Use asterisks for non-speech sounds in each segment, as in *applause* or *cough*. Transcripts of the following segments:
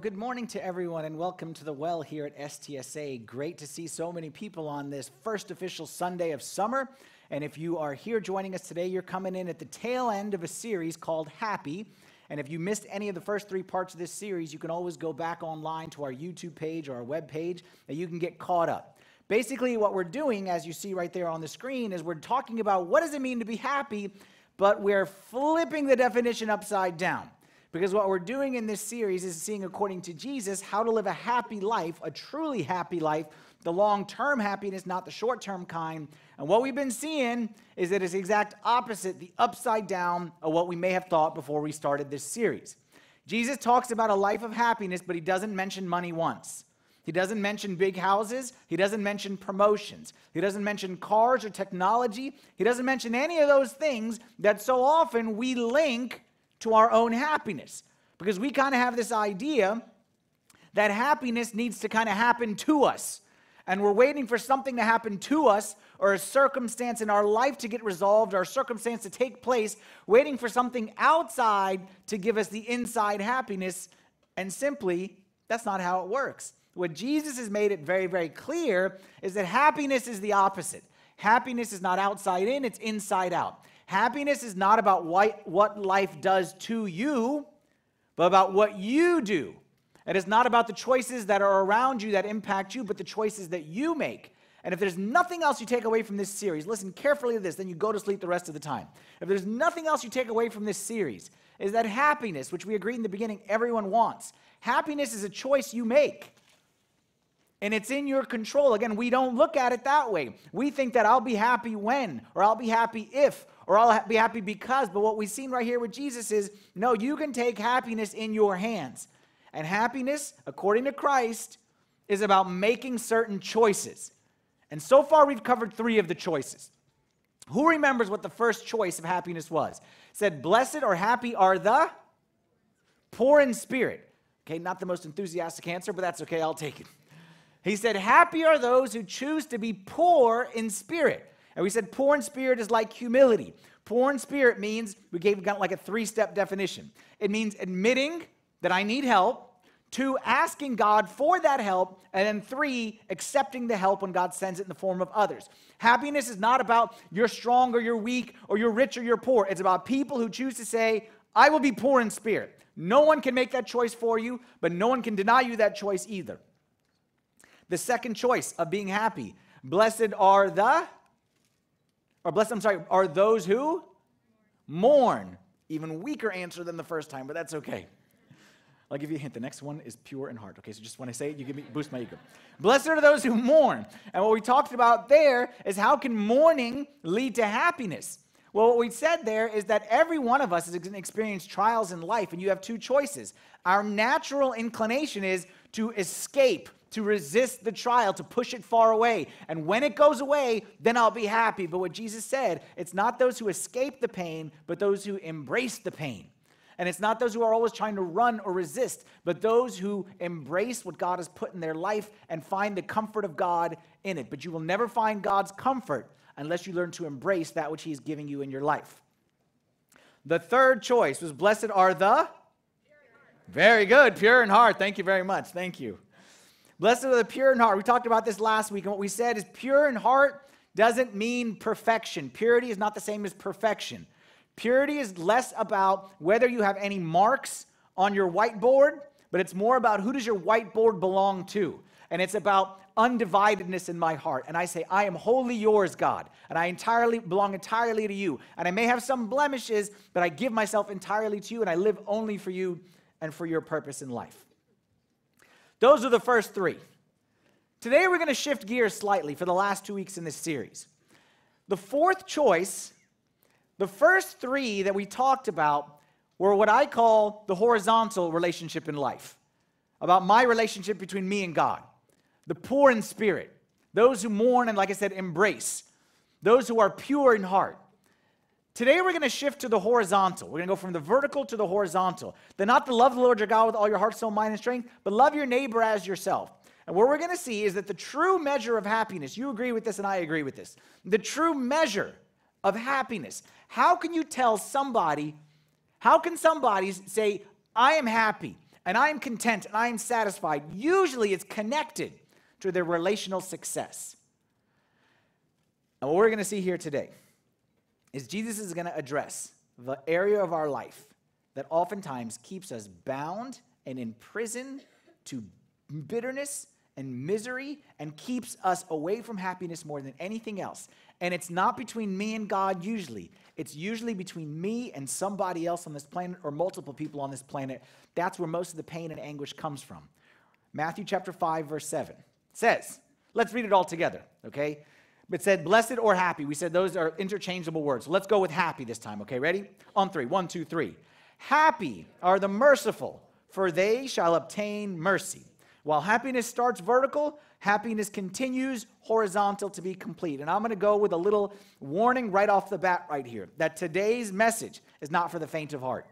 Good morning to everyone and welcome to the well here at STSA. Great to see so many people on this first official Sunday of summer. And if you are here joining us today, you're coming in at the tail end of a series called Happy. And if you missed any of the first three parts of this series, you can always go back online to our YouTube page or our web page and you can get caught up. Basically, what we're doing, as you see right there on the screen, is we're talking about what does it mean to be happy, but we're flipping the definition upside down. Because what we're doing in this series is seeing, according to Jesus, how to live a happy life, a truly happy life, the long term happiness, not the short term kind. And what we've been seeing is that it's the exact opposite, the upside down of what we may have thought before we started this series. Jesus talks about a life of happiness, but he doesn't mention money once. He doesn't mention big houses. He doesn't mention promotions. He doesn't mention cars or technology. He doesn't mention any of those things that so often we link to our own happiness. Because we kind of have this idea that happiness needs to kind of happen to us. And we're waiting for something to happen to us or a circumstance in our life to get resolved or a circumstance to take place, waiting for something outside to give us the inside happiness. And simply, that's not how it works. What Jesus has made it very, very clear is that happiness is the opposite. Happiness is not outside in, it's inside out. Happiness is not about what, life does to you, but about what you do. It is not about the choices that are around you that impact you, but the choices that you make. And if there's nothing else you take away from this series, listen carefully to this, then you go to sleep the rest of the time. If there's nothing else you take away from this series, is that happiness, which we agreed in the beginning everyone wants, happiness is a choice you make and it's in your control. Again, we don't look at it that way. We think that I'll be happy when, or I'll be happy if, or I'll be happy because. But what we've seen right here with Jesus is no, you can take happiness in your hands. And happiness, according to Christ, is about making certain choices. And so far, we've covered three of the choices. Who remembers what the first choice of happiness was? It said, Blessed or happy are the poor in spirit. Okay, not the most enthusiastic answer, but that's okay, I'll take it. He said, Happy are those who choose to be poor in spirit. And we said, Poor in spirit is like humility. Poor in spirit means, we gave like a three step definition. It means admitting that I need help, two, asking God for that help, and then three, accepting the help when God sends it in the form of others. Happiness is not about you're strong or you're weak or you're rich or you're poor. It's about people who choose to say, I will be poor in spirit. No one can make that choice for you, but no one can deny you that choice either. The second choice of being happy. Blessed are the, or blessed, I'm sorry, are those who mourn. Even weaker answer than the first time, but that's okay. I'll give you a hint. The next one is pure in heart. Okay, so just when I say it, you give me boost my ego. Blessed are those who mourn. And what we talked about there is how can mourning lead to happiness? Well, what we said there is that every one of us is going to experience trials in life, and you have two choices. Our natural inclination is to escape to resist the trial, to push it far away. And when it goes away, then I'll be happy. But what Jesus said, it's not those who escape the pain, but those who embrace the pain. And it's not those who are always trying to run or resist, but those who embrace what God has put in their life and find the comfort of God in it. But you will never find God's comfort unless you learn to embrace that which He's giving you in your life. The third choice was blessed are the very good, pure in heart. Thank you very much. Thank you. Blessed are the pure in heart. We talked about this last week, and what we said is pure in heart doesn't mean perfection. Purity is not the same as perfection. Purity is less about whether you have any marks on your whiteboard, but it's more about who does your whiteboard belong to. And it's about undividedness in my heart. And I say, I am wholly yours, God, and I entirely belong entirely to you. And I may have some blemishes, but I give myself entirely to you, and I live only for you and for your purpose in life. Those are the first three. Today we're going to shift gears slightly for the last two weeks in this series. The fourth choice, the first three that we talked about were what I call the horizontal relationship in life, about my relationship between me and God. The poor in spirit, those who mourn and, like I said, embrace, those who are pure in heart, Today we're going to shift to the horizontal. We're going to go from the vertical to the horizontal. Then not to love the Lord your God with all your heart, soul, mind, and strength, but love your neighbor as yourself. And what we're going to see is that the true measure of happiness, you agree with this and I agree with this, the true measure of happiness. How can you tell somebody, how can somebody say, I am happy? and I am content and I am satisfied, usually it's connected to their relational success. And what we're going to see here today is Jesus is going to address the area of our life that oftentimes keeps us bound and in prison to bitterness and misery and keeps us away from happiness more than anything else. And it's not between me and God usually. It's usually between me and somebody else on this planet or multiple people on this planet. That's where most of the pain and anguish comes from. Matthew chapter 5 verse 7 says, let's read it all together, okay? It said blessed or happy. We said those are interchangeable words. let's go with happy this time, okay? Ready? On three. One, two, three. Happy are the merciful, for they shall obtain mercy. While happiness starts vertical, happiness continues horizontal to be complete. And I'm going to go with a little warning right off the bat, right here, that today's message is not for the faint of heart.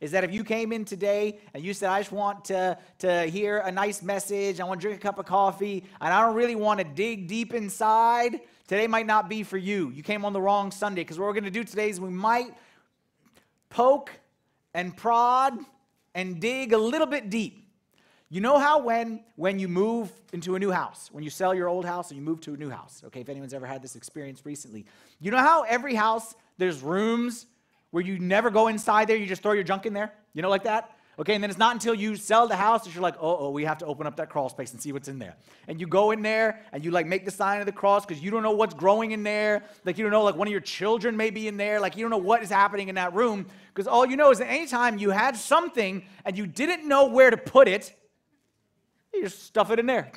Is that if you came in today and you said, I just want to, to hear a nice message, I want to drink a cup of coffee, and I don't really want to dig deep inside, today might not be for you. You came on the wrong Sunday because what we're going to do today is we might poke and prod and dig a little bit deep you know how when when you move into a new house, when you sell your old house and you move to a new house, okay, if anyone's ever had this experience recently, you know how every house there's rooms where you never go inside there, you just throw your junk in there? You know like that? Okay, and then it's not until you sell the house that you're like, oh, oh, we have to open up that crawl space and see what's in there. And you go in there and you like make the sign of the cross because you don't know what's growing in there. Like you don't know, like one of your children may be in there. Like you don't know what is happening in that room. Because all you know is that anytime you had something and you didn't know where to put it, you just stuff it in there.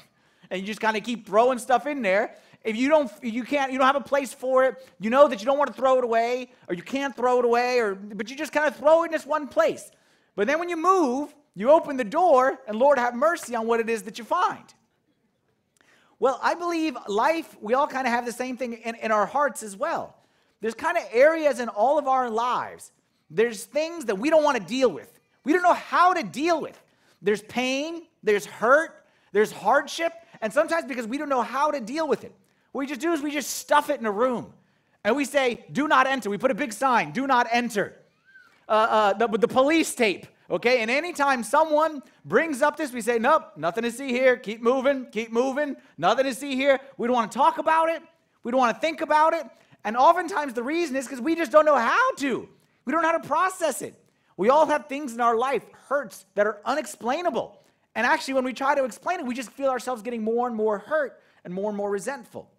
And you just kind of keep throwing stuff in there. If you don't, you can't, you don't have a place for it, you know that you don't want to throw it away, or you can't throw it away, or but you just kind of throw it in this one place. But then when you move, you open the door, and Lord have mercy on what it is that you find. Well, I believe life, we all kind of have the same thing in, in our hearts as well. There's kind of areas in all of our lives, there's things that we don't want to deal with. We don't know how to deal with. There's pain, there's hurt, there's hardship, and sometimes because we don't know how to deal with it, what we just do is we just stuff it in a room. And we say, do not enter. We put a big sign, do not enter. Uh, uh, the, the police tape, okay? And anytime someone brings up this, we say, nope, nothing to see here. Keep moving, keep moving. Nothing to see here. We don't want to talk about it. We don't want to think about it. And oftentimes the reason is because we just don't know how to. We don't know how to process it. We all have things in our life, hurts that are unexplainable. And actually, when we try to explain it, we just feel ourselves getting more and more hurt and more and more resentful.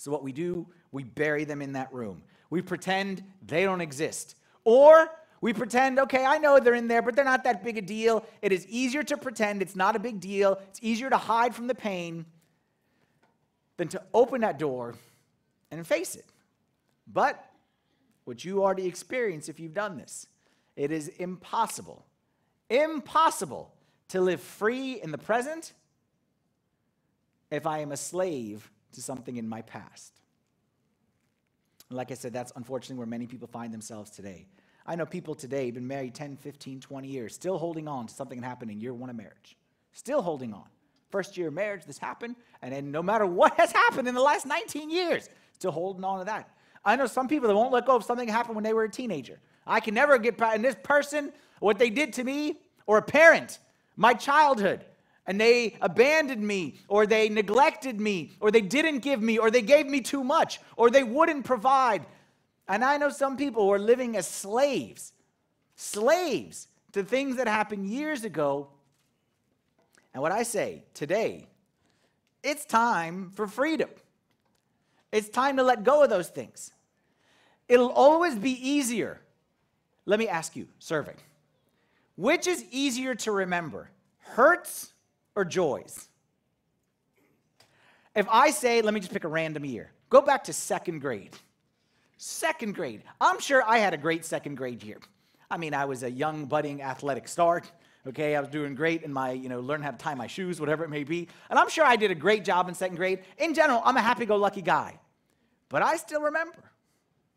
So, what we do, we bury them in that room. We pretend they don't exist. Or we pretend, okay, I know they're in there, but they're not that big a deal. It is easier to pretend it's not a big deal. It's easier to hide from the pain than to open that door and face it. But what you already experience if you've done this, it is impossible, impossible to live free in the present if I am a slave to something in my past. And like I said, that's unfortunately where many people find themselves today. I know people today, been married 10, 15, 20 years, still holding on to something that happened in year one of marriage. Still holding on. First year of marriage, this happened, and then no matter what has happened in the last 19 years, still holding on to that. I know some people that won't let go of something that happened when they were a teenager. I can never get past, and this person, what they did to me, or a parent, my childhood and they abandoned me, or they neglected me, or they didn't give me, or they gave me too much, or they wouldn't provide. And I know some people who are living as slaves, slaves to things that happened years ago. And what I say today, it's time for freedom. It's time to let go of those things. It'll always be easier. Let me ask you, survey. Which is easier to remember, hurts or joys? If I say, let me just pick a random year, go back to second grade. Second grade. I'm sure I had a great second grade year. I mean, I was a young, budding athletic star. Okay, I was doing great in my, you know, learn how to tie my shoes, whatever it may be. And I'm sure I did a great job in second grade. In general, I'm a happy go lucky guy. But I still remember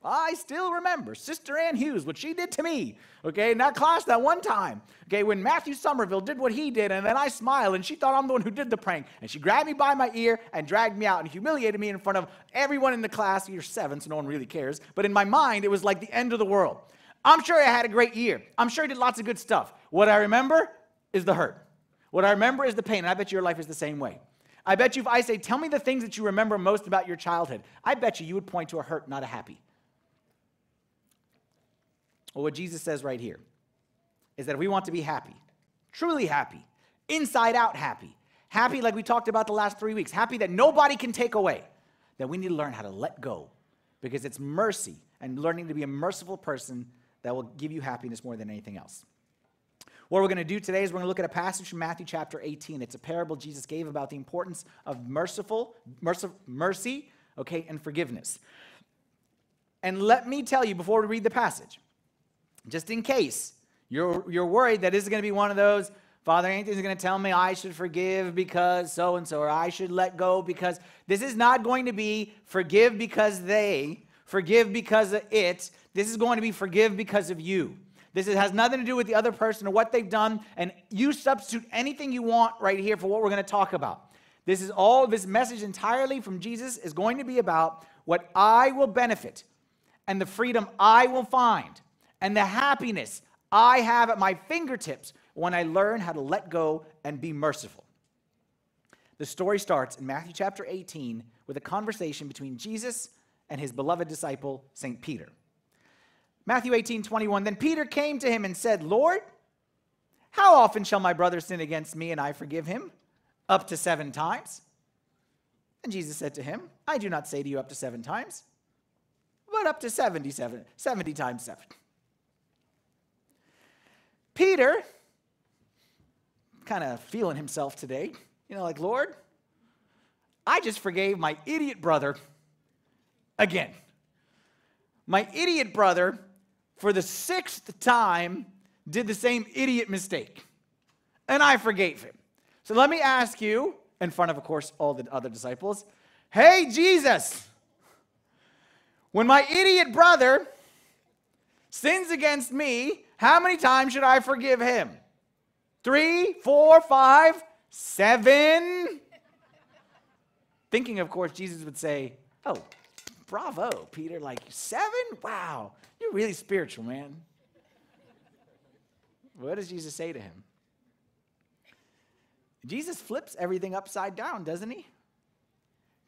I still remember Sister Ann Hughes, what she did to me, okay, in that class that one time, okay, when Matthew Somerville did what he did, and then I smiled, and she thought I'm the one who did the prank, and she grabbed me by my ear and dragged me out and humiliated me in front of everyone in the class. You're seven, so no one really cares, but in my mind, it was like the end of the world. I'm sure I had a great year. I'm sure I did lots of good stuff. What I remember is the hurt. What I remember is the pain. And I bet your life is the same way. I bet you if I say, tell me the things that you remember most about your childhood, I bet you you would point to a hurt, not a happy. Well, what Jesus says right here is that if we want to be happy, truly happy, inside out happy, happy like we talked about the last three weeks, happy that nobody can take away, then we need to learn how to let go because it's mercy and learning to be a merciful person that will give you happiness more than anything else. What we're going to do today is we're going to look at a passage from Matthew chapter 18. It's a parable Jesus gave about the importance of merciful, mercy, mercy okay, and forgiveness. And let me tell you before we read the passage, just in case you're, you're worried that this is going to be one of those, Father Anthony's going to tell me I should forgive because so and so, or I should let go because this is not going to be forgive because they, forgive because of it. This is going to be forgive because of you. This has nothing to do with the other person or what they've done, and you substitute anything you want right here for what we're going to talk about. This is all, this message entirely from Jesus is going to be about what I will benefit and the freedom I will find and the happiness I have at my fingertips when I learn how to let go and be merciful. The story starts in Matthew chapter 18 with a conversation between Jesus and his beloved disciple, St. Peter. Matthew 18, 21. Then Peter came to him and said, Lord, how often shall my brother sin against me and I forgive him? Up to seven times? And Jesus said to him, I do not say to you up to seven times, but up to 77, 70 times seven. Peter, kind of feeling himself today, you know, like, Lord, I just forgave my idiot brother again. My idiot brother, for the sixth time, did the same idiot mistake. And I forgave him. So let me ask you, in front of, of course, all the other disciples, hey, Jesus, when my idiot brother sins against me, how many times should I forgive him? Three, four, five, seven? Thinking, of course, Jesus would say, Oh, bravo, Peter. Like, seven? Wow, you're really spiritual, man. What does Jesus say to him? Jesus flips everything upside down, doesn't he?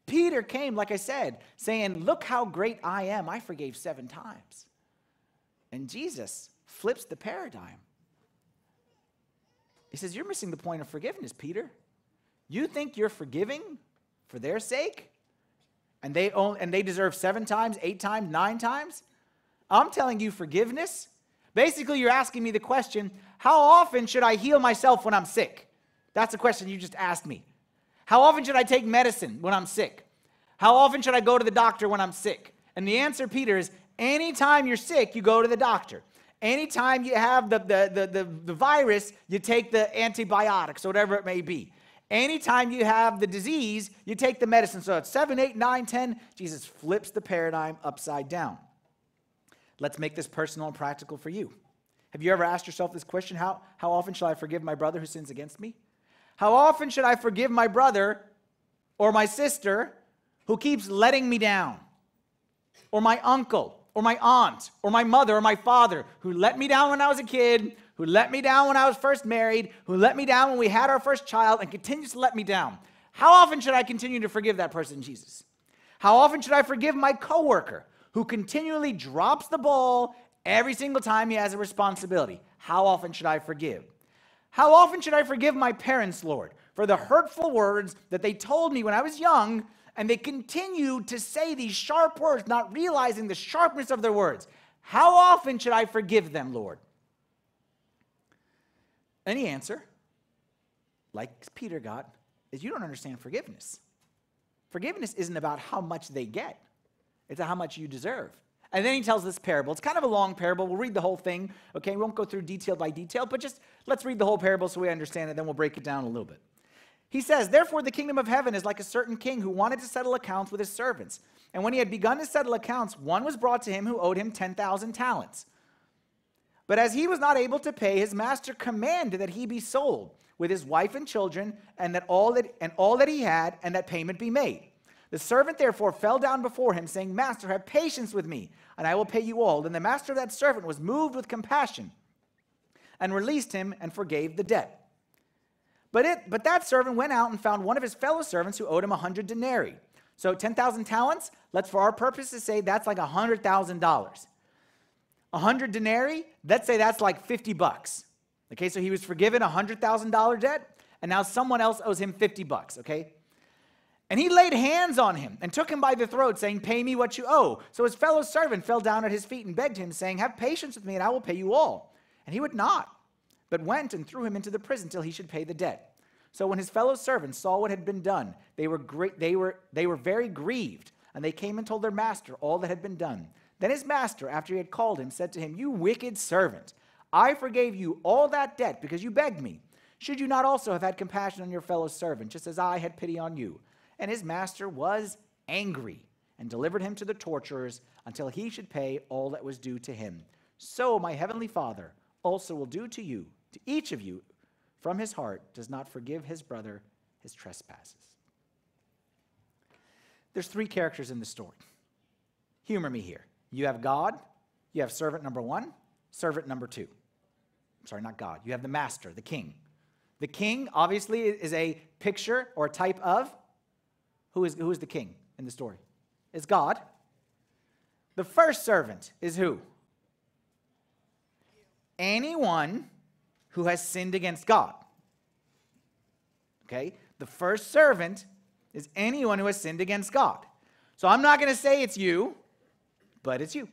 Peter came, like I said, saying, Look how great I am. I forgave seven times. And Jesus flips the paradigm. He says, You're missing the point of forgiveness, Peter. You think you're forgiving for their sake? And they, and they deserve seven times, eight times, nine times? I'm telling you, forgiveness. Basically, you're asking me the question how often should I heal myself when I'm sick? That's the question you just asked me. How often should I take medicine when I'm sick? How often should I go to the doctor when I'm sick? And the answer, Peter, is anytime you're sick, you go to the doctor. Anytime you have the, the, the, the, the virus, you take the antibiotics, or whatever it may be. Anytime you have the disease, you take the medicine. So it's 7, 8, 9, 10. Jesus flips the paradigm upside down. Let's make this personal and practical for you. Have you ever asked yourself this question? How, how often shall I forgive my brother who sins against me? How often should I forgive my brother or my sister who keeps letting me down? Or my uncle or my aunt or my mother or my father who let me down when I was a kid, who let me down when I was first married, who let me down when we had our first child, and continues to let me down. How often should I continue to forgive that person, Jesus? How often should I forgive my coworker who continually drops the ball every single time he has a responsibility? How often should I forgive? How often should I forgive my parents, Lord, for the hurtful words that they told me when I was young and they continue to say these sharp words, not realizing the sharpness of their words. How often should I forgive them, Lord? Any answer, like Peter got, is you don't understand forgiveness. Forgiveness isn't about how much they get, it's how much you deserve. And then he tells this parable. It's kind of a long parable. We'll read the whole thing, okay? We won't go through detail by detail, but just let's read the whole parable so we understand it, then we'll break it down a little bit. He says, Therefore, the kingdom of heaven is like a certain king who wanted to settle accounts with his servants. And when he had begun to settle accounts, one was brought to him who owed him 10,000 talents. But as he was not able to pay, his master commanded that he be sold with his wife and children, and that all that, and all that he had, and that payment be made. The servant therefore fell down before him, saying, Master, have patience with me, and I will pay you all. And the master of that servant was moved with compassion and released him and forgave the debt. But, it, but that servant went out and found one of his fellow servants who owed him a 100 denarii. So 10,000 talents, let's for our purposes say that's like $100,000. 100 denarii, let's say that's like 50 bucks. Okay, so he was forgiven a $100,000 debt, and now someone else owes him 50 bucks, okay? And he laid hands on him and took him by the throat, saying, Pay me what you owe. So his fellow servant fell down at his feet and begged him, saying, Have patience with me, and I will pay you all. And he would not, but went and threw him into the prison till he should pay the debt. So when his fellow servants saw what had been done, they were, great, they were, they were very grieved, and they came and told their master all that had been done. Then his master, after he had called him, said to him, You wicked servant, I forgave you all that debt because you begged me. Should you not also have had compassion on your fellow servant, just as I had pity on you? And his master was angry and delivered him to the torturers until he should pay all that was due to him. So my heavenly Father also will do to you, to each of you, from his heart, does not forgive his brother his trespasses. There's three characters in the story. Humor me here. You have God, you have servant number one, servant number two. I'm sorry, not God. You have the master, the king. The king, obviously, is a picture or a type of who is, who is the king in the story? It's God. The first servant is who? Anyone who has sinned against God. Okay? The first servant is anyone who has sinned against God. So I'm not going to say it's you, but it's you.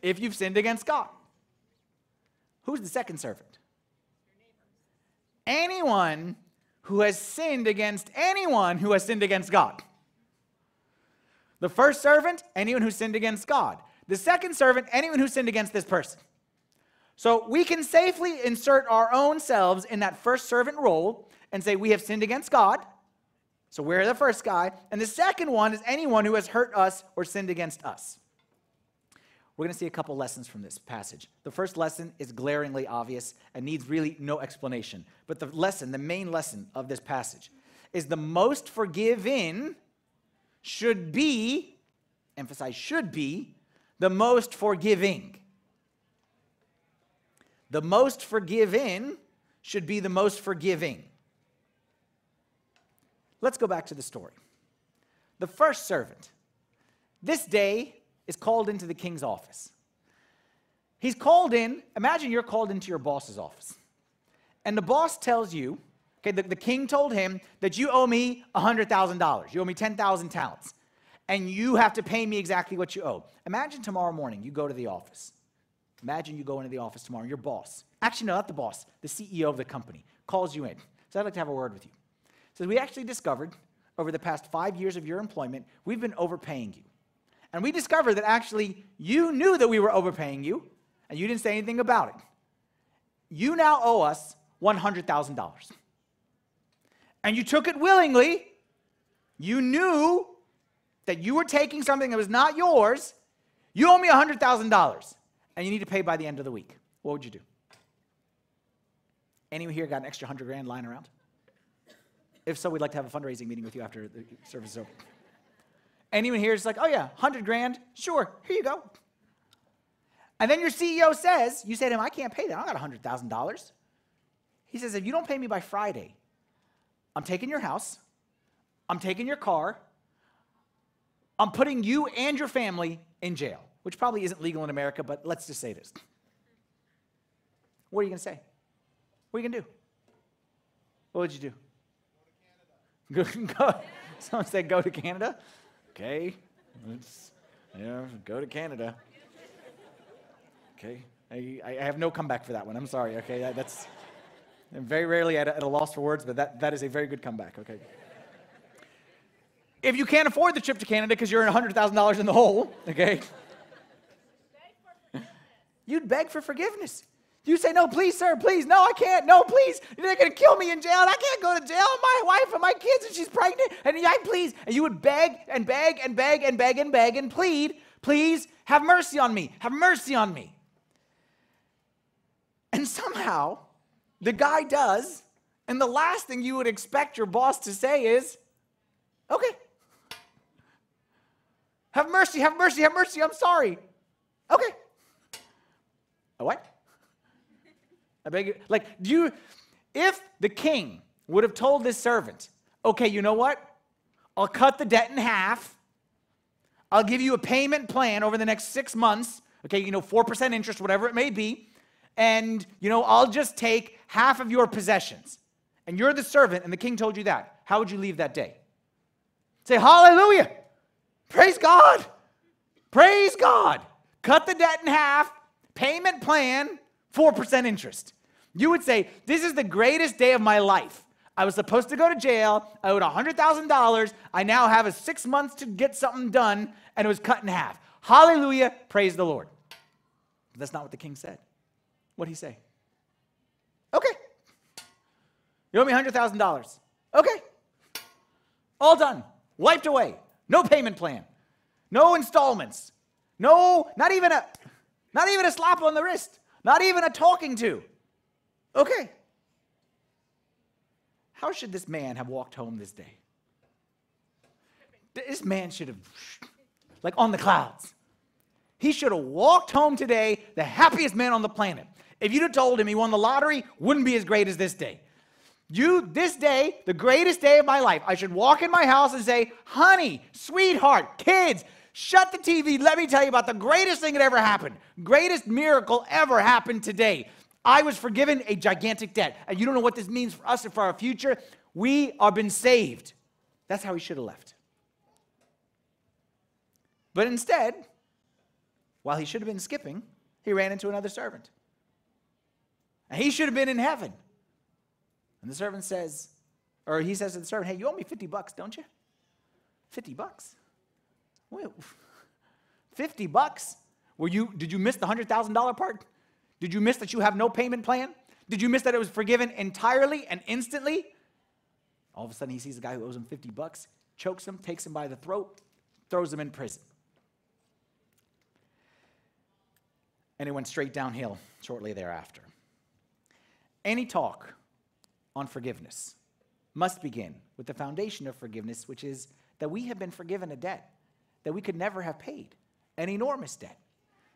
If you've sinned against God. Who's the second servant? Anyone who has sinned against anyone who has sinned against God. The first servant, anyone who sinned against God. The second servant, anyone who sinned against this person. So we can safely insert our own selves in that first servant role and say, We have sinned against God. So we're the first guy. And the second one is anyone who has hurt us or sinned against us. We're going to see a couple lessons from this passage. The first lesson is glaringly obvious and needs really no explanation. But the lesson, the main lesson of this passage, is the most forgiving should be, emphasize should be, the most forgiving. The most forgiving should be the most forgiving. Let's go back to the story. The first servant. This day, is called into the king's office. He's called in, imagine you're called into your boss's office. And the boss tells you, okay, the, the king told him that you owe me $100,000. You owe me 10,000 talents. And you have to pay me exactly what you owe. Imagine tomorrow morning you go to the office. Imagine you go into the office tomorrow, and your boss, actually, no, not the boss, the CEO of the company, calls you in. So I'd like to have a word with you. Says, we actually discovered over the past five years of your employment, we've been overpaying you. And we discovered that actually you knew that we were overpaying you, and you didn't say anything about it. You now owe us $100,000. And you took it willingly. You knew that you were taking something that was not yours. You owe me $100,000, and you need to pay by the end of the week. What would you do? Anyone here got an extra 100 grand lying around? If so, we'd like to have a fundraising meeting with you after the service is over. Anyone here is like, oh yeah, 100 grand, sure, here you go. And then your CEO says, you say to him, I can't pay that, I got $100,000. He says, if you don't pay me by Friday, I'm taking your house, I'm taking your car, I'm putting you and your family in jail, which probably isn't legal in America, but let's just say this. What are you going to say? What are you going to do? What would you do? Go to Canada. *laughs* Go, someone said go to Canada. Okay, let's yeah, go to Canada. Okay, I, I have no comeback for that one. I'm sorry. Okay, that's I'm very rarely at a, at a loss for words, but that, that is a very good comeback. Okay. If you can't afford the trip to Canada because you're in $100,000 in the hole, okay, you'd beg for forgiveness. You say, no, please, sir, please. No, I can't. No, please. They're going to kill me in jail. I can't go to jail. My wife and my kids, and she's pregnant. And I please. And you would beg and beg and beg and beg and beg and plead, please have mercy on me. Have mercy on me. And somehow the guy does. And the last thing you would expect your boss to say is, okay. Have mercy, have mercy, have mercy. I'm sorry. Okay. A what? I beg you. Like, do you, if the king would have told this servant, okay, you know what? I'll cut the debt in half. I'll give you a payment plan over the next six months. Okay, you know, 4% interest, whatever it may be. And, you know, I'll just take half of your possessions. And you're the servant, and the king told you that. How would you leave that day? Say, Hallelujah. Praise God. Praise God. Cut the debt in half, payment plan, 4% interest. You would say, This is the greatest day of my life. I was supposed to go to jail. I owed $100,000. I now have a six months to get something done, and it was cut in half. Hallelujah. Praise the Lord. But that's not what the king said. What'd he say? Okay. You owe me $100,000. Okay. All done. Wiped away. No payment plan. No installments. No, not even a not even a slap on the wrist. Not even a talking to. Okay. How should this man have walked home this day? This man should have, like on the clouds. He should have walked home today the happiest man on the planet. If you'd have told him he won the lottery, wouldn't be as great as this day. You, this day, the greatest day of my life, I should walk in my house and say, honey, sweetheart, kids, shut the TV. Let me tell you about the greatest thing that ever happened. Greatest miracle ever happened today. I was forgiven a gigantic debt. And you don't know what this means for us and for our future. We are been saved. That's how he should have left. But instead, while he should have been skipping, he ran into another servant. And he should have been in heaven. And the servant says, or he says to the servant, Hey, you owe me 50 bucks, don't you? 50 bucks? Wait, *laughs* 50 bucks? Were you, did you miss the $100,000 part? Did you miss that you have no payment plan? Did you miss that it was forgiven entirely and instantly? All of a sudden, he sees a guy who owes him 50 bucks, chokes him, takes him by the throat, throws him in prison. And it went straight downhill shortly thereafter. Any talk on forgiveness must begin with the foundation of forgiveness, which is that we have been forgiven a debt that we could never have paid, an enormous debt.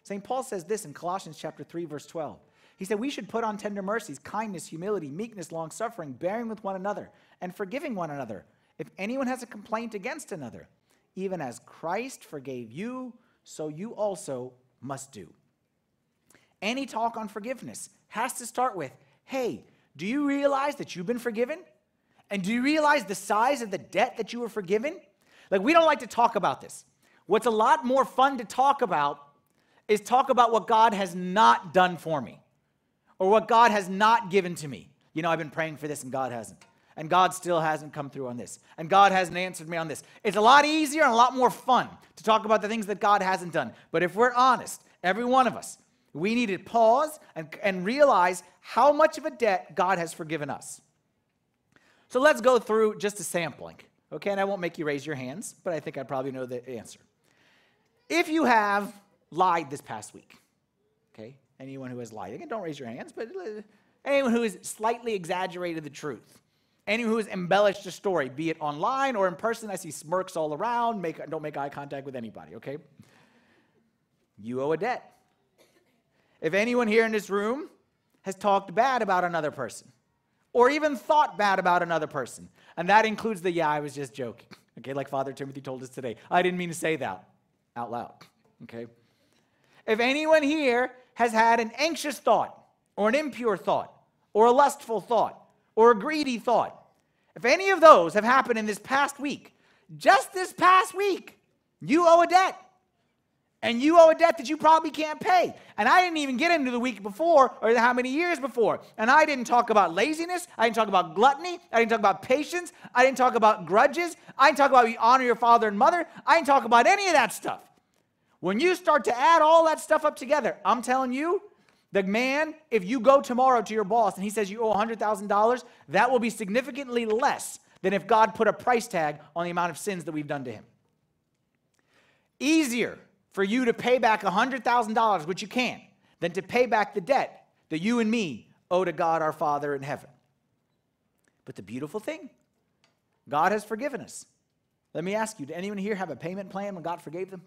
St. Paul says this in Colossians chapter 3 verse 12. He said we should put on tender mercies, kindness, humility, meekness, long-suffering, bearing with one another and forgiving one another if anyone has a complaint against another. Even as Christ forgave you, so you also must do. Any talk on forgiveness has to start with, "Hey, do you realize that you've been forgiven? And do you realize the size of the debt that you were forgiven?" Like we don't like to talk about this. What's a lot more fun to talk about is talk about what God has not done for me or what God has not given to me. You know, I've been praying for this and God hasn't. And God still hasn't come through on this. And God hasn't answered me on this. It's a lot easier and a lot more fun to talk about the things that God hasn't done. But if we're honest, every one of us, we need to pause and, and realize how much of a debt God has forgiven us. So let's go through just a sampling. Okay, and I won't make you raise your hands, but I think I probably know the answer. If you have lied this past week. Okay? Anyone who has lied. Again, don't raise your hands, but uh, anyone who has slightly exaggerated the truth. Anyone who has embellished a story, be it online or in person, I see smirks all around. Make, don't make eye contact with anybody, okay? You owe a debt. If anyone here in this room has talked bad about another person, or even thought bad about another person, and that includes the, yeah, I was just joking, okay, like Father Timothy told us today. I didn't mean to say that out loud, okay? If anyone here has had an anxious thought, or an impure thought, or a lustful thought, or a greedy thought, if any of those have happened in this past week, just this past week, you owe a debt. And you owe a debt that you probably can't pay. And I didn't even get into the week before or how many years before. And I didn't talk about laziness. I didn't talk about gluttony. I didn't talk about patience. I didn't talk about grudges. I didn't talk about you honor your father and mother. I didn't talk about any of that stuff. When you start to add all that stuff up together, I'm telling you, the man, if you go tomorrow to your boss and he says you owe $100,000, that will be significantly less than if God put a price tag on the amount of sins that we've done to him. Easier for you to pay back $100,000, which you can, than to pay back the debt that you and me owe to God our Father in heaven. But the beautiful thing, God has forgiven us. Let me ask you, did anyone here have a payment plan when God forgave them?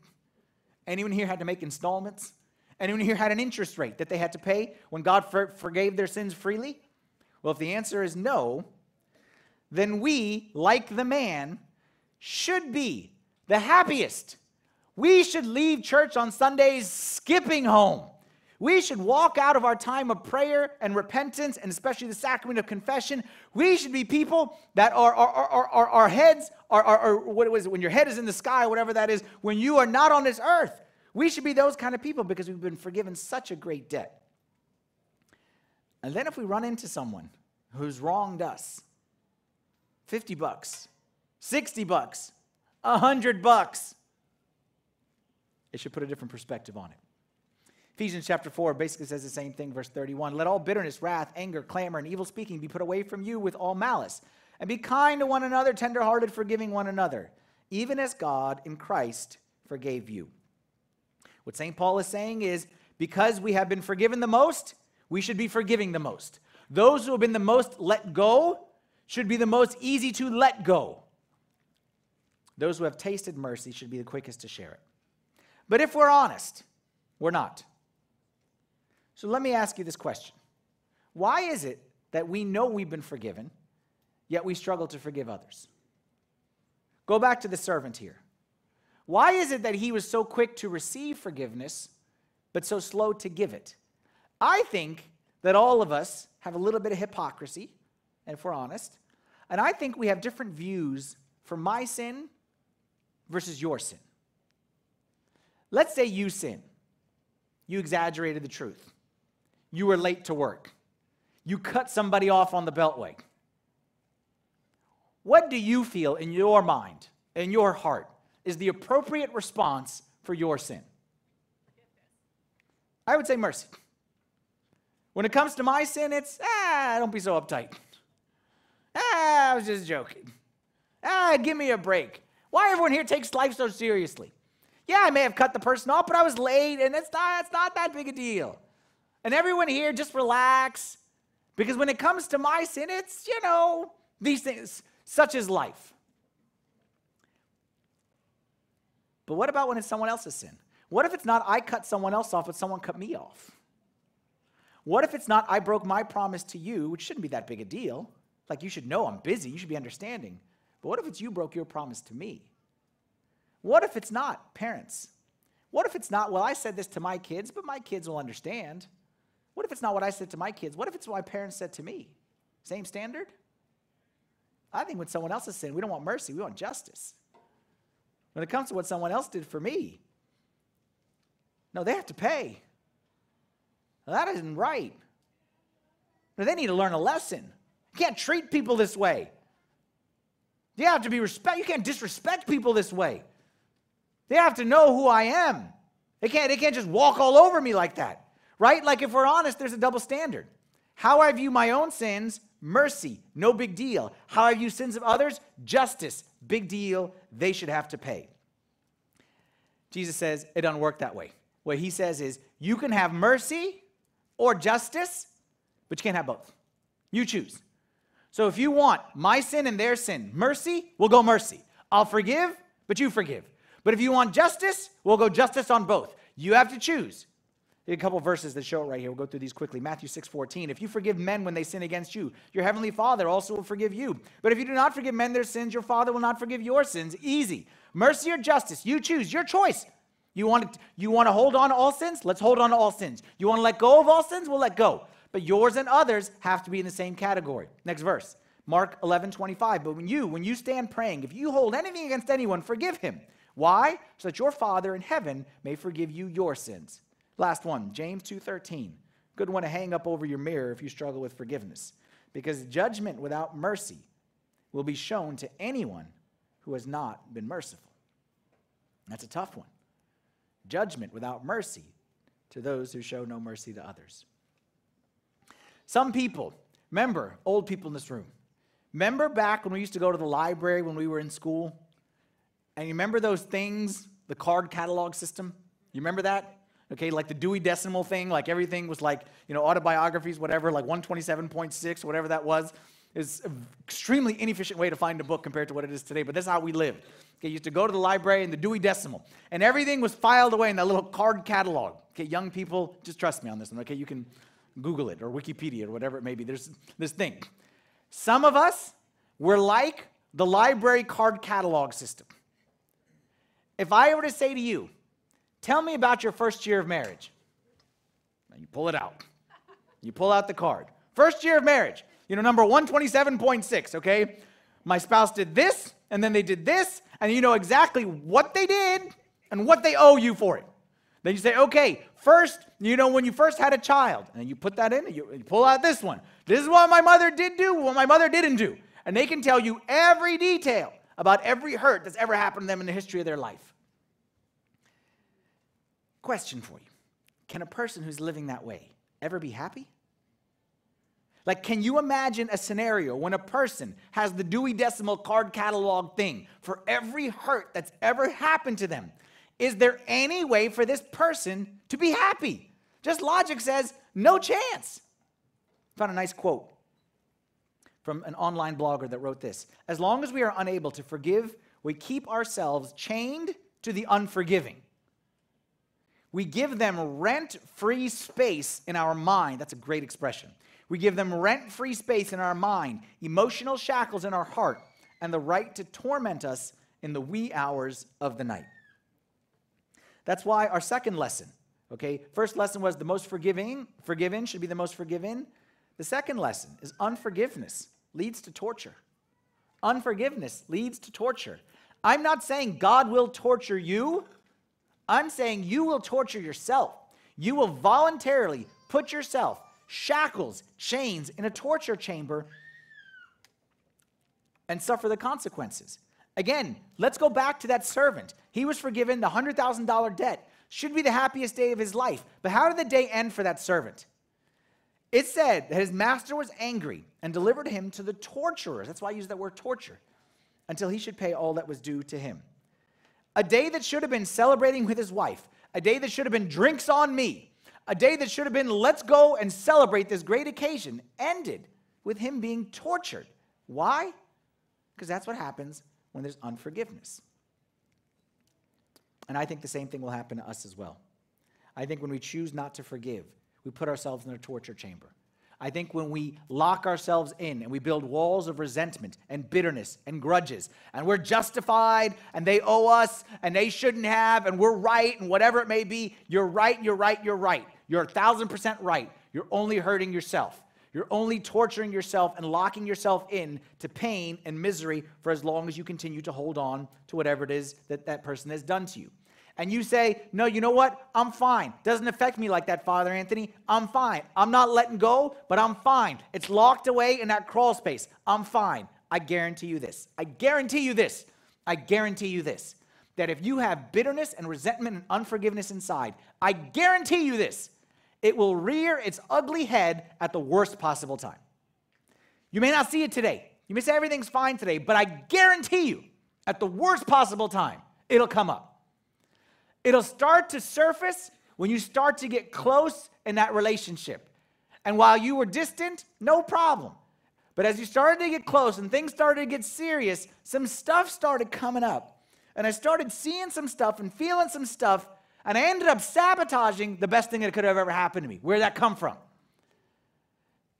Anyone here had to make installments? Anyone here had an interest rate that they had to pay when God for- forgave their sins freely? Well, if the answer is no, then we, like the man, should be the happiest. We should leave church on Sundays skipping home. We should walk out of our time of prayer and repentance, and especially the sacrament of confession. We should be people that are, our heads are, are, are what was it, when your head is in the sky, whatever that is, when you are not on this earth. We should be those kind of people because we've been forgiven such a great debt. And then if we run into someone who's wronged us, 50 bucks, 60 bucks, 100 bucks, it should put a different perspective on it. Ephesians chapter 4 basically says the same thing, verse 31. Let all bitterness, wrath, anger, clamor, and evil speaking be put away from you with all malice. And be kind to one another, tenderhearted, forgiving one another, even as God in Christ forgave you. What St. Paul is saying is because we have been forgiven the most, we should be forgiving the most. Those who have been the most let go should be the most easy to let go. Those who have tasted mercy should be the quickest to share it. But if we're honest, we're not. So let me ask you this question Why is it that we know we've been forgiven, yet we struggle to forgive others? Go back to the servant here. Why is it that he was so quick to receive forgiveness, but so slow to give it? I think that all of us have a little bit of hypocrisy, and if we're honest, and I think we have different views for my sin versus your sin. Let's say you sin. You exaggerated the truth. You were late to work. You cut somebody off on the beltway. What do you feel in your mind, in your heart, is the appropriate response for your sin? I would say mercy. When it comes to my sin, it's, ah, don't be so uptight. Ah, I was just joking. Ah, give me a break. Why everyone here takes life so seriously? Yeah, I may have cut the person off, but I was late, and it's not, not that big a deal. And everyone here, just relax. Because when it comes to my sin, it's, you know, these things, such as life. But what about when it's someone else's sin? What if it's not I cut someone else off, but someone cut me off? What if it's not I broke my promise to you, which shouldn't be that big a deal? Like you should know I'm busy, you should be understanding. But what if it's you broke your promise to me? What if it's not, parents? What if it's not, well, I said this to my kids, but my kids will understand? What if it's not what I said to my kids? What if it's what my parents said to me? Same standard? I think when someone else has sinned, we don't want mercy, we want justice. When it comes to what someone else did for me, no, they have to pay. That isn't right. They need to learn a lesson. You can't treat people this way. You have to be respect. You can't disrespect people this way. They have to know who I am. They can't, they can't just walk all over me like that. Right? Like if we're honest, there's a double standard. How I view my own sins, mercy, no big deal. How I view sins of others, justice, big deal. They should have to pay. Jesus says it doesn't work that way. What he says is you can have mercy or justice, but you can't have both. You choose. So if you want my sin and their sin, mercy, we'll go mercy. I'll forgive, but you forgive. But if you want justice, we'll go justice on both. You have to choose. A couple verses that show it right here. We'll go through these quickly. Matthew 6 14. If you forgive men when they sin against you, your heavenly Father also will forgive you. But if you do not forgive men their sins, your Father will not forgive your sins. Easy. Mercy or justice, you choose. Your choice. You want, to, you want to hold on to all sins? Let's hold on to all sins. You want to let go of all sins? We'll let go. But yours and others have to be in the same category. Next verse. Mark 11, 25. But when you, when you stand praying, if you hold anything against anyone, forgive him. Why? So that your Father in heaven may forgive you your sins. Last one, James 2:13. Good one to hang up over your mirror if you struggle with forgiveness. Because judgment without mercy will be shown to anyone who has not been merciful. That's a tough one. Judgment without mercy to those who show no mercy to others. Some people, remember, old people in this room, remember back when we used to go to the library when we were in school? And you remember those things, the card catalog system? You remember that? Okay, like the Dewey Decimal thing, like everything was like, you know, autobiographies, whatever, like 127.6, whatever that was. is an extremely inefficient way to find a book compared to what it is today, but that's how we lived. Okay, you used to go to the library in the Dewey Decimal, and everything was filed away in that little card catalog. Okay, young people, just trust me on this one. Okay, you can Google it or Wikipedia or whatever it may be. There's this thing. Some of us were like the library card catalog system. If I were to say to you, tell me about your first year of marriage, And you pull it out. You pull out the card. First year of marriage, you know, number 127.6, okay? My spouse did this, and then they did this, and you know exactly what they did and what they owe you for it. Then you say, okay, first, you know, when you first had a child, and you put that in, and you, you pull out this one. This is what my mother did do, what my mother didn't do. And they can tell you every detail about every hurt that's ever happened to them in the history of their life. Question for you Can a person who's living that way ever be happy? Like, can you imagine a scenario when a person has the Dewey Decimal card catalog thing for every hurt that's ever happened to them? Is there any way for this person to be happy? Just logic says no chance. Found a nice quote from an online blogger that wrote this As long as we are unable to forgive, we keep ourselves chained to the unforgiving. We give them rent free space in our mind. That's a great expression. We give them rent free space in our mind, emotional shackles in our heart, and the right to torment us in the wee hours of the night. That's why our second lesson, okay, first lesson was the most forgiving, forgiven should be the most forgiven. The second lesson is unforgiveness leads to torture. Unforgiveness leads to torture. I'm not saying God will torture you. I'm saying you will torture yourself. You will voluntarily put yourself shackles, chains in a torture chamber and suffer the consequences. Again, let's go back to that servant. He was forgiven the $100,000 debt. Should be the happiest day of his life. But how did the day end for that servant? It said that his master was angry and delivered him to the torturers. That's why I use that word torture. Until he should pay all that was due to him. A day that should have been celebrating with his wife, a day that should have been drinks on me, a day that should have been let's go and celebrate this great occasion, ended with him being tortured. Why? Because that's what happens when there's unforgiveness. And I think the same thing will happen to us as well. I think when we choose not to forgive, we put ourselves in a torture chamber. I think when we lock ourselves in and we build walls of resentment and bitterness and grudges, and we're justified and they owe us and they shouldn't have, and we're right and whatever it may be, you're right, you're right, you're right. You're a thousand percent right. You're only hurting yourself. You're only torturing yourself and locking yourself in to pain and misery for as long as you continue to hold on to whatever it is that that person has done to you and you say, No, you know what? I'm fine. Doesn't affect me like that, Father Anthony. I'm fine. I'm not letting go, but I'm fine. It's locked away in that crawl space. I'm fine. I guarantee you this. I guarantee you this. I guarantee you this. That if you have bitterness and resentment and unforgiveness inside, I guarantee you this. It will rear its ugly head at the worst possible time. You may not see it today. You may say everything's fine today, but I guarantee you, at the worst possible time, it'll come up. It'll start to surface when you start to get close in that relationship. And while you were distant, no problem. But as you started to get close and things started to get serious, some stuff started coming up. And I started seeing some stuff and feeling some stuff, and I ended up sabotaging the best thing that could have ever happened to me. Where'd that come from?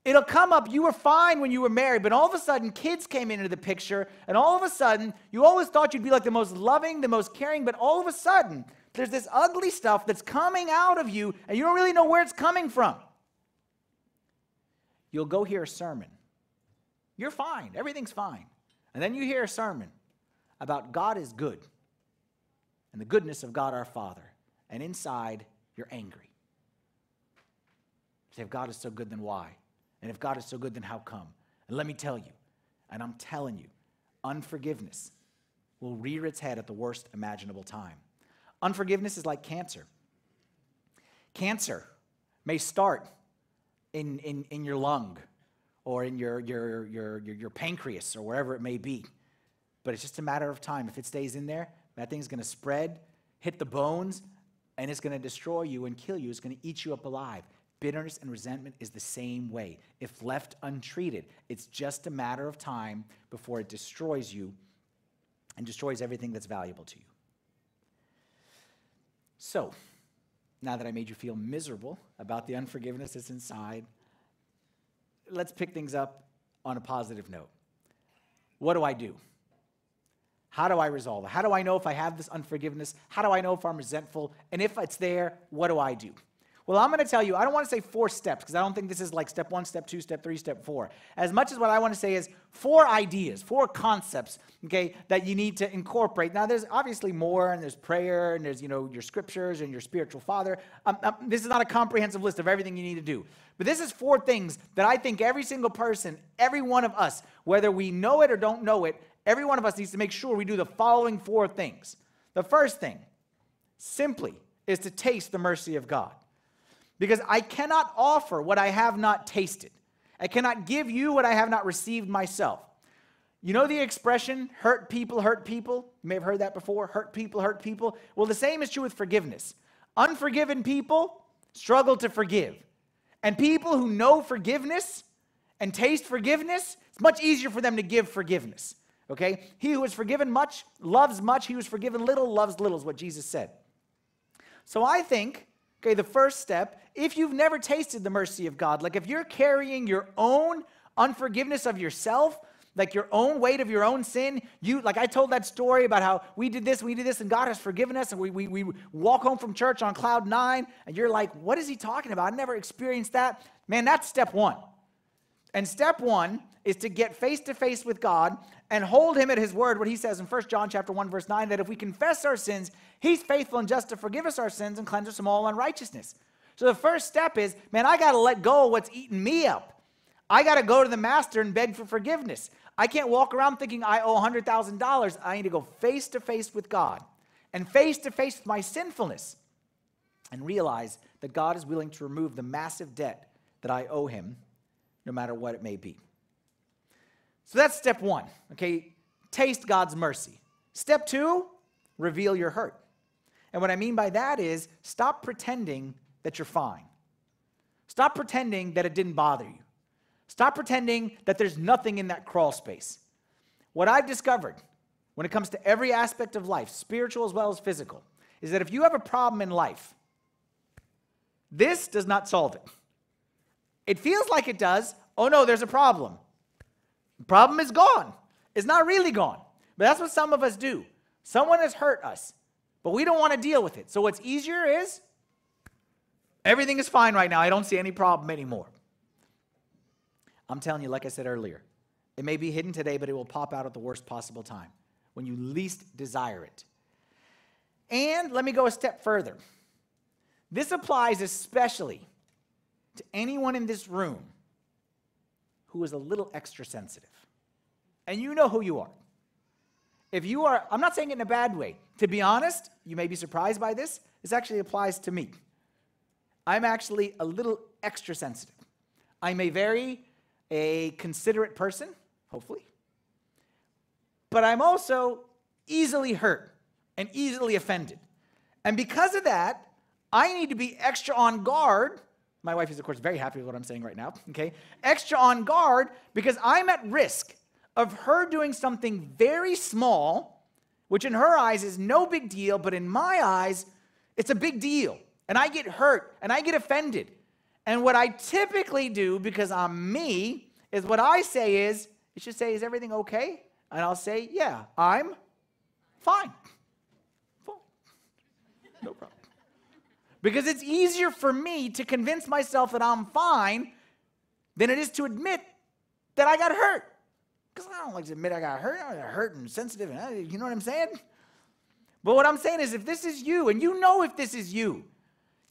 It'll come up, you were fine when you were married, but all of a sudden kids came into the picture, and all of a sudden you always thought you'd be like the most loving, the most caring, but all of a sudden there's this ugly stuff that's coming out of you, and you don't really know where it's coming from. You'll go hear a sermon. You're fine, everything's fine. And then you hear a sermon about God is good and the goodness of God our Father. And inside, you're angry. You say, if God is so good, then why? And if God is so good, then how come? And let me tell you, and I'm telling you, unforgiveness will rear its head at the worst imaginable time. Unforgiveness is like cancer. Cancer may start in, in, in your lung or in your, your, your, your, your pancreas or wherever it may be. But it's just a matter of time. If it stays in there, that thing's going to spread, hit the bones, and it's going to destroy you and kill you. It's going to eat you up alive. Bitterness and resentment is the same way. If left untreated, it's just a matter of time before it destroys you and destroys everything that's valuable to you. So, now that I made you feel miserable about the unforgiveness that's inside, let's pick things up on a positive note. What do I do? How do I resolve it? How do I know if I have this unforgiveness? How do I know if I'm resentful? And if it's there, what do I do? Well, I'm going to tell you, I don't want to say four steps because I don't think this is like step one, step two, step three, step four. As much as what I want to say is four ideas, four concepts, okay, that you need to incorporate. Now, there's obviously more, and there's prayer, and there's, you know, your scriptures and your spiritual father. Um, um, this is not a comprehensive list of everything you need to do. But this is four things that I think every single person, every one of us, whether we know it or don't know it, every one of us needs to make sure we do the following four things. The first thing, simply, is to taste the mercy of God because I cannot offer what I have not tasted. I cannot give you what I have not received myself. You know the expression, hurt people, hurt people? You may have heard that before hurt people, hurt people. Well, the same is true with forgiveness. Unforgiven people struggle to forgive. And people who know forgiveness and taste forgiveness, it's much easier for them to give forgiveness. Okay? He who is forgiven much loves much. He who is forgiven little loves little, is what Jesus said. So I think Okay, the first step, if you've never tasted the mercy of God, like if you're carrying your own unforgiveness of yourself, like your own weight of your own sin, you like I told that story about how we did this, we did this, and God has forgiven us, and we, we, we walk home from church on cloud nine, and you're like, what is he talking about? I never experienced that. Man, that's step one. And step one is to get face to face with God and hold him at his word, what he says in 1 John chapter 1, verse 9, that if we confess our sins, he's faithful and just to forgive us our sins and cleanse us from all unrighteousness. So the first step is, man, I got to let go of what's eating me up. I got to go to the master and beg for forgiveness. I can't walk around thinking I owe $100,000. I need to go face to face with God and face to face with my sinfulness and realize that God is willing to remove the massive debt that I owe him, no matter what it may be. So that's step one, okay? Taste God's mercy. Step two, reveal your hurt. And what I mean by that is stop pretending that you're fine. Stop pretending that it didn't bother you. Stop pretending that there's nothing in that crawl space. What I've discovered when it comes to every aspect of life, spiritual as well as physical, is that if you have a problem in life, this does not solve it. It feels like it does. Oh no, there's a problem. The problem is gone. It's not really gone. But that's what some of us do. Someone has hurt us, but we don't want to deal with it. So what's easier is everything is fine right now. I don't see any problem anymore. I'm telling you, like I said earlier, it may be hidden today, but it will pop out at the worst possible time when you least desire it. And let me go a step further. This applies especially to anyone in this room who is a little extra sensitive. And you know who you are. If you are, I'm not saying it in a bad way. To be honest, you may be surprised by this. This actually applies to me. I'm actually a little extra sensitive. I'm a very a considerate person, hopefully. But I'm also easily hurt and easily offended. And because of that, I need to be extra on guard my wife is, of course, very happy with what I'm saying right now, *laughs* okay? Extra on guard because I'm at risk of her doing something very small, which in her eyes is no big deal, but in my eyes, it's a big deal. And I get hurt and I get offended. And what I typically do, because I'm me, is what I say is, you should say, Is everything okay? And I'll say, Yeah, I'm fine. Fine. No problem. Because it's easier for me to convince myself that I'm fine than it is to admit that I got hurt. Because I don't like to admit I got hurt. I got hurt and sensitive. And, you know what I'm saying? But what I'm saying is, if this is you, and you know if this is you,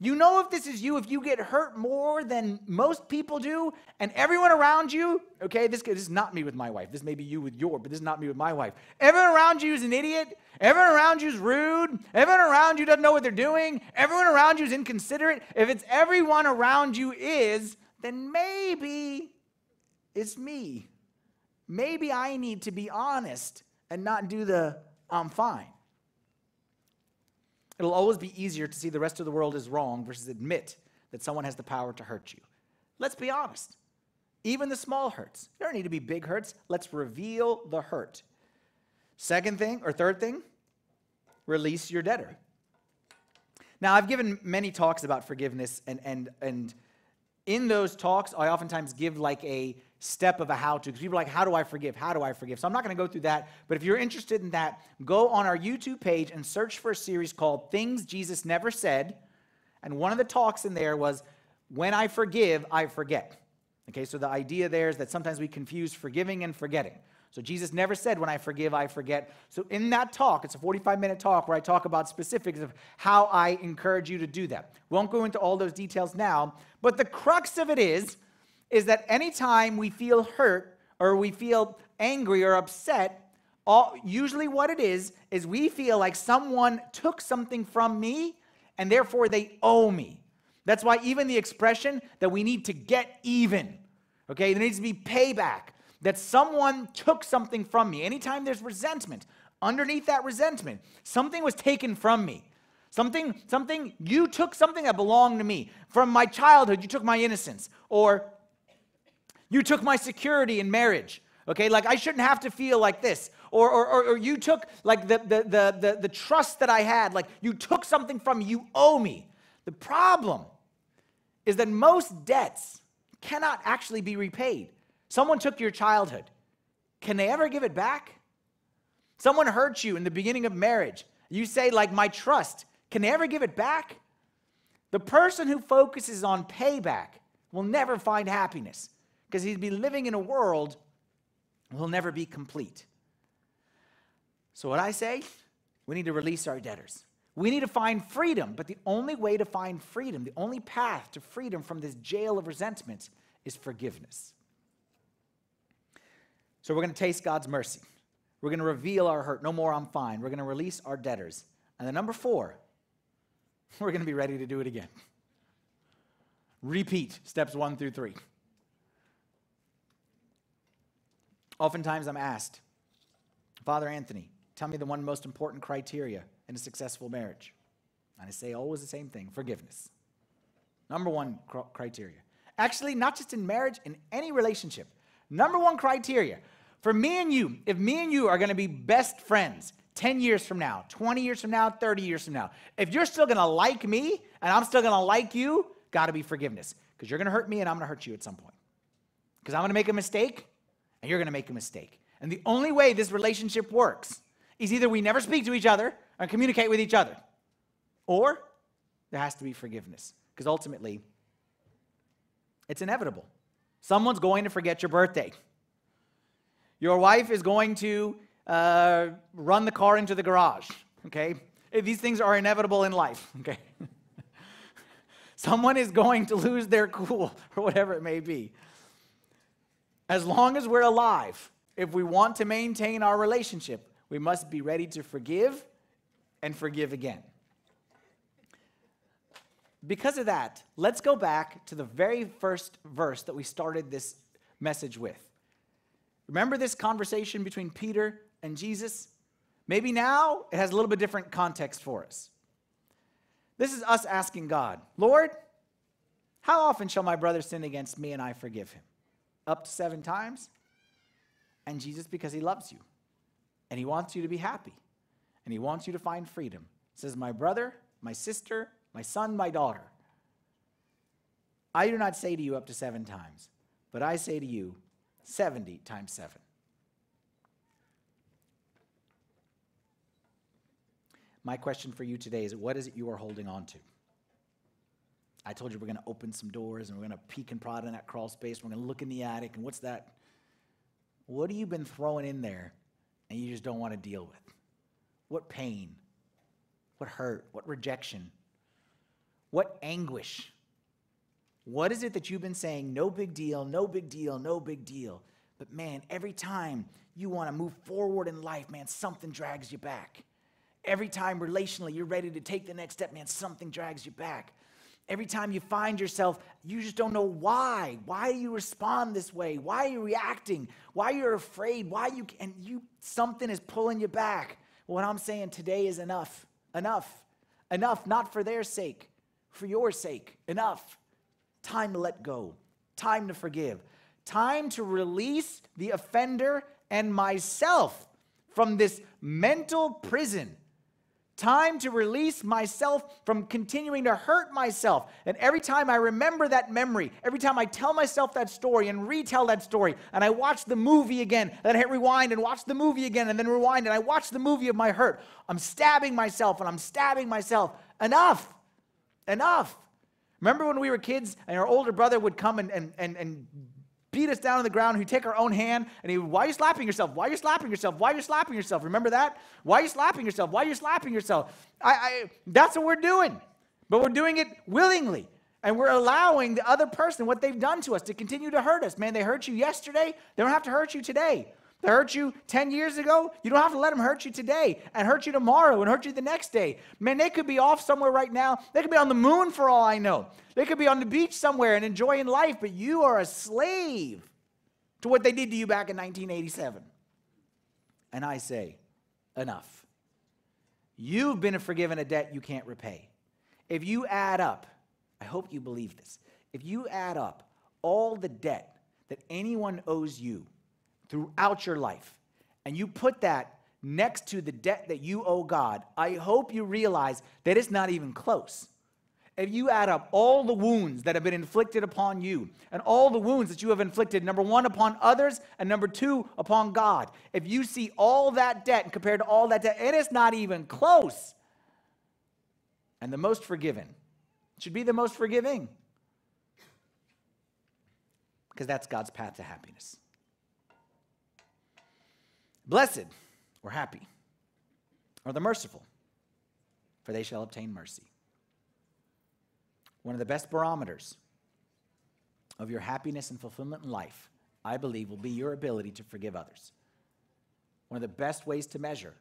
you know if this is you, if you get hurt more than most people do, and everyone around you, okay, this, this is not me with my wife. This may be you with your, but this is not me with my wife. Everyone around you is an idiot. Everyone around you is rude. Everyone around you doesn't know what they're doing. Everyone around you is inconsiderate. If it's everyone around you is, then maybe it's me. Maybe I need to be honest and not do the I'm fine. It'll always be easier to see the rest of the world is wrong versus admit that someone has the power to hurt you. Let's be honest. Even the small hurts. There don't need to be big hurts. Let's reveal the hurt. Second thing, or third thing, release your debtor. Now, I've given many talks about forgiveness, and, and, and in those talks, I oftentimes give like a step of a how to, because people are like, How do I forgive? How do I forgive? So I'm not going to go through that, but if you're interested in that, go on our YouTube page and search for a series called Things Jesus Never Said. And one of the talks in there was, When I forgive, I forget. Okay, so the idea there is that sometimes we confuse forgiving and forgetting. So Jesus never said, When I forgive, I forget. So in that talk, it's a 45 minute talk where I talk about specifics of how I encourage you to do that. Won't go into all those details now, but the crux of it is, is that anytime we feel hurt or we feel angry or upset, all, usually what it is, is we feel like someone took something from me and therefore they owe me. That's why even the expression that we need to get even, okay, there needs to be payback that someone took something from me. Anytime there's resentment, underneath that resentment, something was taken from me. Something, something, you took something that belonged to me. From my childhood, you took my innocence. Or you took my security in marriage. Okay, like I shouldn't have to feel like this. Or, or, or, or you took like the, the, the, the, the trust that I had, like you took something from me, you owe me. The problem is that most debts cannot actually be repaid. Someone took your childhood. Can they ever give it back? Someone hurt you in the beginning of marriage. You say, like, my trust. Can they ever give it back? The person who focuses on payback will never find happiness because he'd be living in a world will never be complete. So, what I say, we need to release our debtors. We need to find freedom, but the only way to find freedom, the only path to freedom from this jail of resentment is forgiveness. So we're going to taste God's mercy. We're going to reveal our hurt. No more, I'm fine. We're going to release our debtors. And then number four, *laughs* we're going to be ready to do it again. Repeat steps one through three. Oftentimes I'm asked, Father Anthony, tell me the one most important criteria in a successful marriage. And I say always the same thing forgiveness. Number one cr- criteria. Actually, not just in marriage, in any relationship. Number one criteria for me and you, if me and you are going to be best friends 10 years from now, 20 years from now, 30 years from now, if you're still going to like me and I'm still going to like you, got to be forgiveness because you're going to hurt me and I'm going to hurt you at some point. Because I'm going to make a mistake and you're going to make a mistake. And the only way this relationship works is either we never speak to each other or communicate with each other, or there has to be forgiveness because ultimately it's inevitable. Someone's going to forget your birthday. Your wife is going to uh, run the car into the garage, okay? These things are inevitable in life, *laughs* okay? Someone is going to lose their cool *laughs* or whatever it may be. As long as we're alive, if we want to maintain our relationship, we must be ready to forgive and forgive again. Because of that, let's go back to the very first verse that we started this message with. Remember this conversation between Peter and Jesus? Maybe now it has a little bit different context for us. This is us asking God, Lord, how often shall my brother sin against me and I forgive him? Up to seven times? And Jesus, because he loves you and he wants you to be happy and he wants you to find freedom, says, My brother, my sister, my son, my daughter, I do not say to you up to seven times, but I say to you, 70 times 7. My question for you today is what is it you are holding on to? I told you we're going to open some doors and we're going to peek and prod in that crawl space. We're going to look in the attic and what's that? What have you been throwing in there and you just don't want to deal with? What pain? What hurt? What rejection? What anguish? What is it that you've been saying, no big deal, no big deal, no big deal? But man, every time you want to move forward in life, man, something drags you back. Every time relationally you're ready to take the next step, man, something drags you back. Every time you find yourself, you just don't know why. Why do you respond this way? Why are you reacting? Why you're afraid? Why you and you something is pulling you back. What I'm saying today is enough. Enough. Enough, not for their sake, for your sake. Enough. Time to let go. Time to forgive. Time to release the offender and myself from this mental prison time to release myself from continuing to hurt myself. And every time I remember that memory, every time I tell myself that story and retell that story, and I watch the movie again, then I hit rewind and watch the movie again, and then rewind, and I watch the movie of my hurt, I'm stabbing myself and I'm stabbing myself. Enough. Enough. Remember when we were kids and our older brother would come and, and, and, and beat us down on the ground, who'd take our own hand, and he why are you slapping yourself? Why are you slapping yourself? Why are you slapping yourself? Remember that? Why are you slapping yourself? Why are you slapping yourself? I, I, that's what we're doing. But we're doing it willingly. And we're allowing the other person, what they've done to us, to continue to hurt us. Man, they hurt you yesterday. They don't have to hurt you today. They hurt you 10 years ago. You don't have to let them hurt you today and hurt you tomorrow and hurt you the next day. Man, they could be off somewhere right now. They could be on the moon for all I know. They could be on the beach somewhere and enjoying life, but you are a slave to what they did to you back in 1987. And I say, enough. You've been forgiven a debt you can't repay. If you add up, I hope you believe this, if you add up all the debt that anyone owes you, throughout your life, and you put that next to the debt that you owe God, I hope you realize that it's not even close. If you add up all the wounds that have been inflicted upon you and all the wounds that you have inflicted, number one, upon others, and number two, upon God, if you see all that debt compared to all that debt, it is not even close. And the most forgiven should be the most forgiving because that's God's path to happiness. Blessed or happy are the merciful, for they shall obtain mercy. One of the best barometers of your happiness and fulfillment in life, I believe, will be your ability to forgive others. One of the best ways to measure,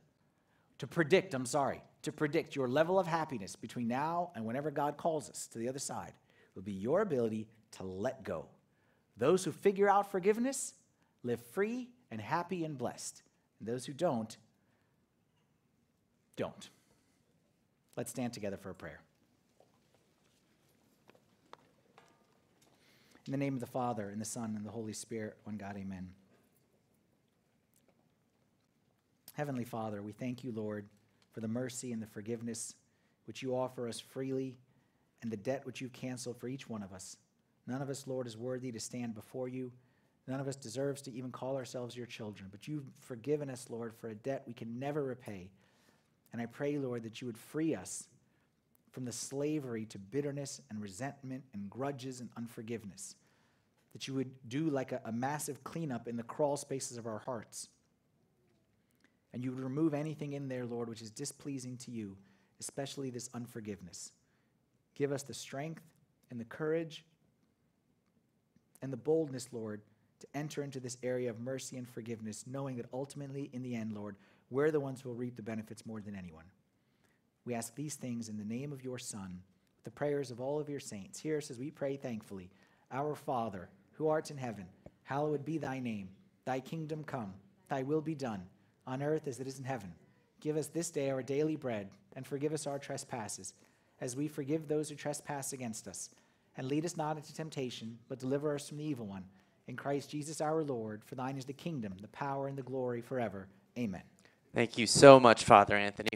to predict, I'm sorry, to predict your level of happiness between now and whenever God calls us to the other side will be your ability to let go. Those who figure out forgiveness live free and happy and blessed. And those who don't, don't. Let's stand together for a prayer. In the name of the Father, and the Son, and the Holy Spirit, one God, amen. Heavenly Father, we thank you, Lord, for the mercy and the forgiveness which you offer us freely and the debt which you've canceled for each one of us. None of us, Lord, is worthy to stand before you. None of us deserves to even call ourselves your children, but you've forgiven us, Lord, for a debt we can never repay. And I pray, Lord, that you would free us from the slavery to bitterness and resentment and grudges and unforgiveness. That you would do like a, a massive cleanup in the crawl spaces of our hearts. And you would remove anything in there, Lord, which is displeasing to you, especially this unforgiveness. Give us the strength and the courage and the boldness, Lord, to enter into this area of mercy and forgiveness, knowing that ultimately, in the end, Lord, we're the ones who will reap the benefits more than anyone. We ask these things in the name of your Son, with the prayers of all of your saints. Hear us as we pray thankfully Our Father, who art in heaven, hallowed be thy name. Thy kingdom come, thy will be done, on earth as it is in heaven. Give us this day our daily bread, and forgive us our trespasses, as we forgive those who trespass against us. And lead us not into temptation, but deliver us from the evil one in Christ Jesus our Lord. For thine is the kingdom, the power, and the glory forever. Amen. Thank you so much, Father Anthony.